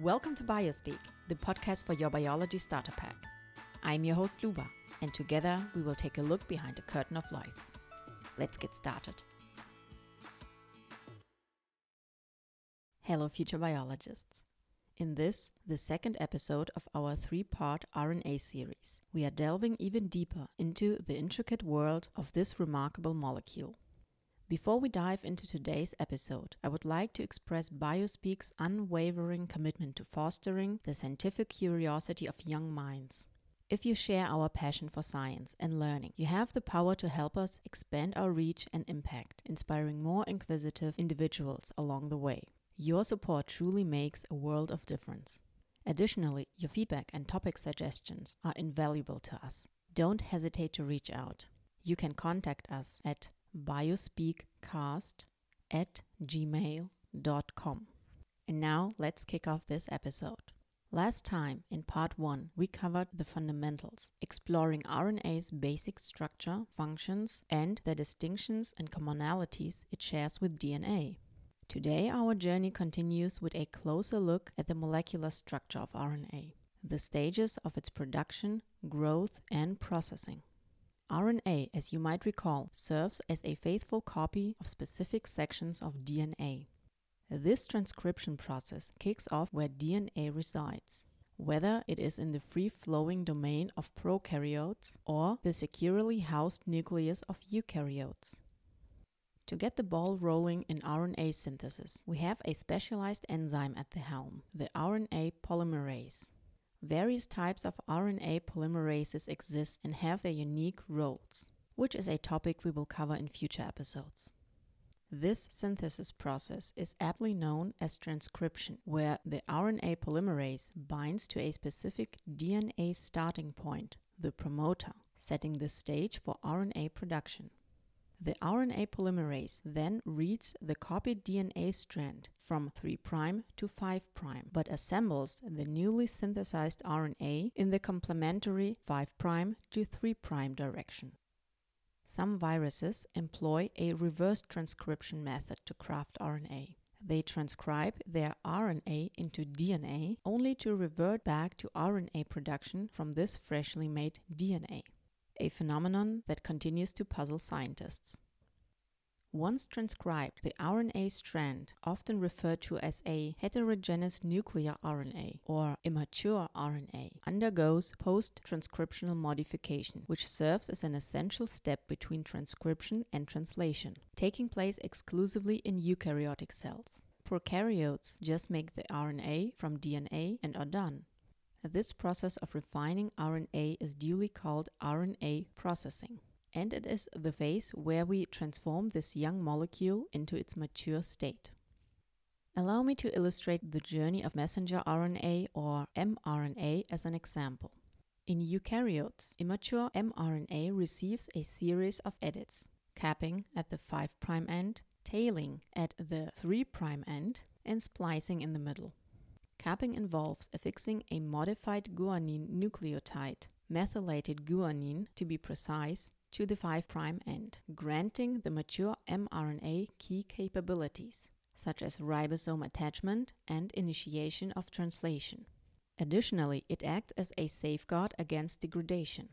Welcome to Biospeak, the podcast for your biology starter pack. I'm your host Luba, and together we will take a look behind the curtain of life. Let's get started. Hello, future biologists. In this, the second episode of our three part RNA series, we are delving even deeper into the intricate world of this remarkable molecule. Before we dive into today's episode, I would like to express Biospeak's unwavering commitment to fostering the scientific curiosity of young minds. If you share our passion for science and learning, you have the power to help us expand our reach and impact, inspiring more inquisitive individuals along the way. Your support truly makes a world of difference. Additionally, your feedback and topic suggestions are invaluable to us. Don't hesitate to reach out. You can contact us at biospeakcast at gmail.com. And now let's kick off this episode. Last time, in part 1, we covered the fundamentals, exploring RNA's basic structure, functions, and the distinctions and commonalities it shares with DNA. Today, our journey continues with a closer look at the molecular structure of RNA, the stages of its production, growth, and processing. RNA, as you might recall, serves as a faithful copy of specific sections of DNA. This transcription process kicks off where DNA resides, whether it is in the free flowing domain of prokaryotes or the securely housed nucleus of eukaryotes. To get the ball rolling in RNA synthesis, we have a specialized enzyme at the helm, the RNA polymerase. Various types of RNA polymerases exist and have their unique roles, which is a topic we will cover in future episodes. This synthesis process is aptly known as transcription, where the RNA polymerase binds to a specific DNA starting point, the promoter, setting the stage for RNA production. The RNA polymerase then reads the copied DNA strand from 3' to 5', but assembles the newly synthesized RNA in the complementary 5' to 3' direction. Some viruses employ a reverse transcription method to craft RNA. They transcribe their RNA into DNA only to revert back to RNA production from this freshly made DNA a phenomenon that continues to puzzle scientists. Once transcribed, the RNA strand, often referred to as a heterogeneous nuclear RNA or immature RNA, undergoes post transcriptional modification, which serves as an essential step between transcription and translation, taking place exclusively in eukaryotic cells. Prokaryotes just make the RNA from DNA and are done. This process of refining RNA is duly called RNA processing. And it is the phase where we transform this young molecule into its mature state. Allow me to illustrate the journey of messenger RNA or mRNA as an example. In eukaryotes, immature mRNA receives a series of edits, capping at the 5' end, tailing at the 3' end, and splicing in the middle. Capping involves affixing a modified guanine nucleotide, methylated guanine to be precise, to the 5' end, granting the mature mRNA key capabilities, such as ribosome attachment and initiation of translation. Additionally, it acts as a safeguard against degradation.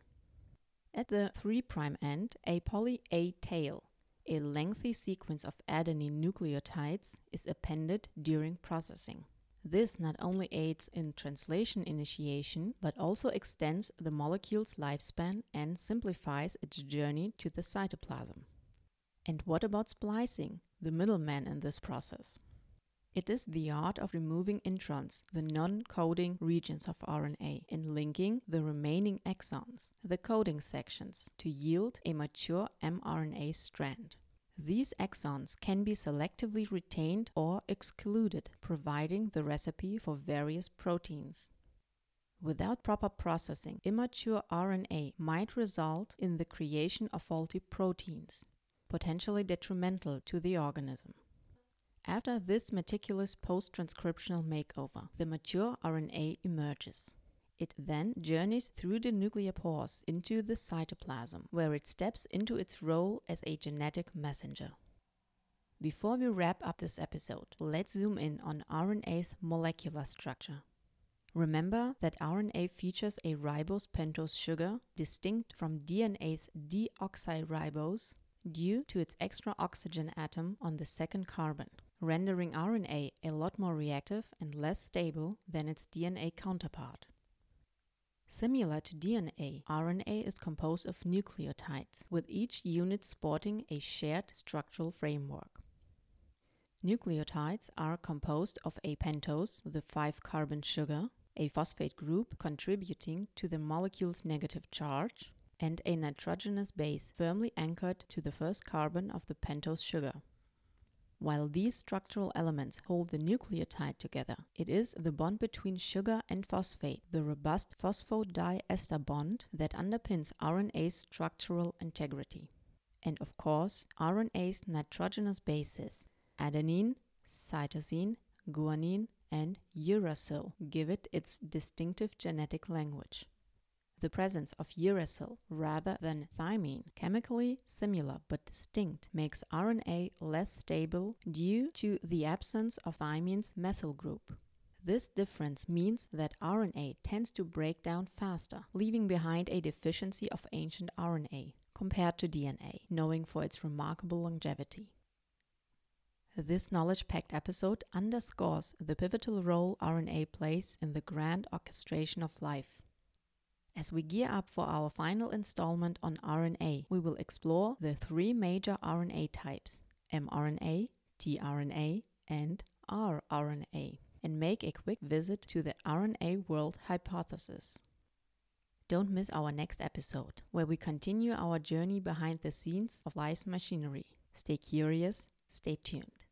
At the 3' end, a poly A tail, a lengthy sequence of adenine nucleotides, is appended during processing. This not only aids in translation initiation, but also extends the molecule's lifespan and simplifies its journey to the cytoplasm. And what about splicing, the middleman in this process? It is the art of removing introns, the non coding regions of RNA, and linking the remaining exons, the coding sections, to yield a mature mRNA strand. These exons can be selectively retained or excluded, providing the recipe for various proteins. Without proper processing, immature RNA might result in the creation of faulty proteins, potentially detrimental to the organism. After this meticulous post transcriptional makeover, the mature RNA emerges. It then journeys through the nuclear pores into the cytoplasm, where it steps into its role as a genetic messenger. Before we wrap up this episode, let's zoom in on RNA's molecular structure. Remember that RNA features a ribose pentose sugar distinct from DNA's deoxyribose due to its extra oxygen atom on the second carbon, rendering RNA a lot more reactive and less stable than its DNA counterpart. Similar to DNA, RNA is composed of nucleotides, with each unit sporting a shared structural framework. Nucleotides are composed of a pentose, the 5 carbon sugar, a phosphate group contributing to the molecule's negative charge, and a nitrogenous base firmly anchored to the first carbon of the pentose sugar. While these structural elements hold the nucleotide together, it is the bond between sugar and phosphate, the robust phosphodiester bond, that underpins RNA's structural integrity. And of course, RNA's nitrogenous bases, adenine, cytosine, guanine, and uracil give it its distinctive genetic language. The presence of uracil rather than thymine, chemically similar but distinct, makes RNA less stable due to the absence of thymine's methyl group. This difference means that RNA tends to break down faster, leaving behind a deficiency of ancient RNA compared to DNA, knowing for its remarkable longevity. This knowledge packed episode underscores the pivotal role RNA plays in the grand orchestration of life. As we gear up for our final installment on RNA, we will explore the three major RNA types mRNA, tRNA, and rRNA, and make a quick visit to the RNA world hypothesis. Don't miss our next episode, where we continue our journey behind the scenes of life's machinery. Stay curious, stay tuned.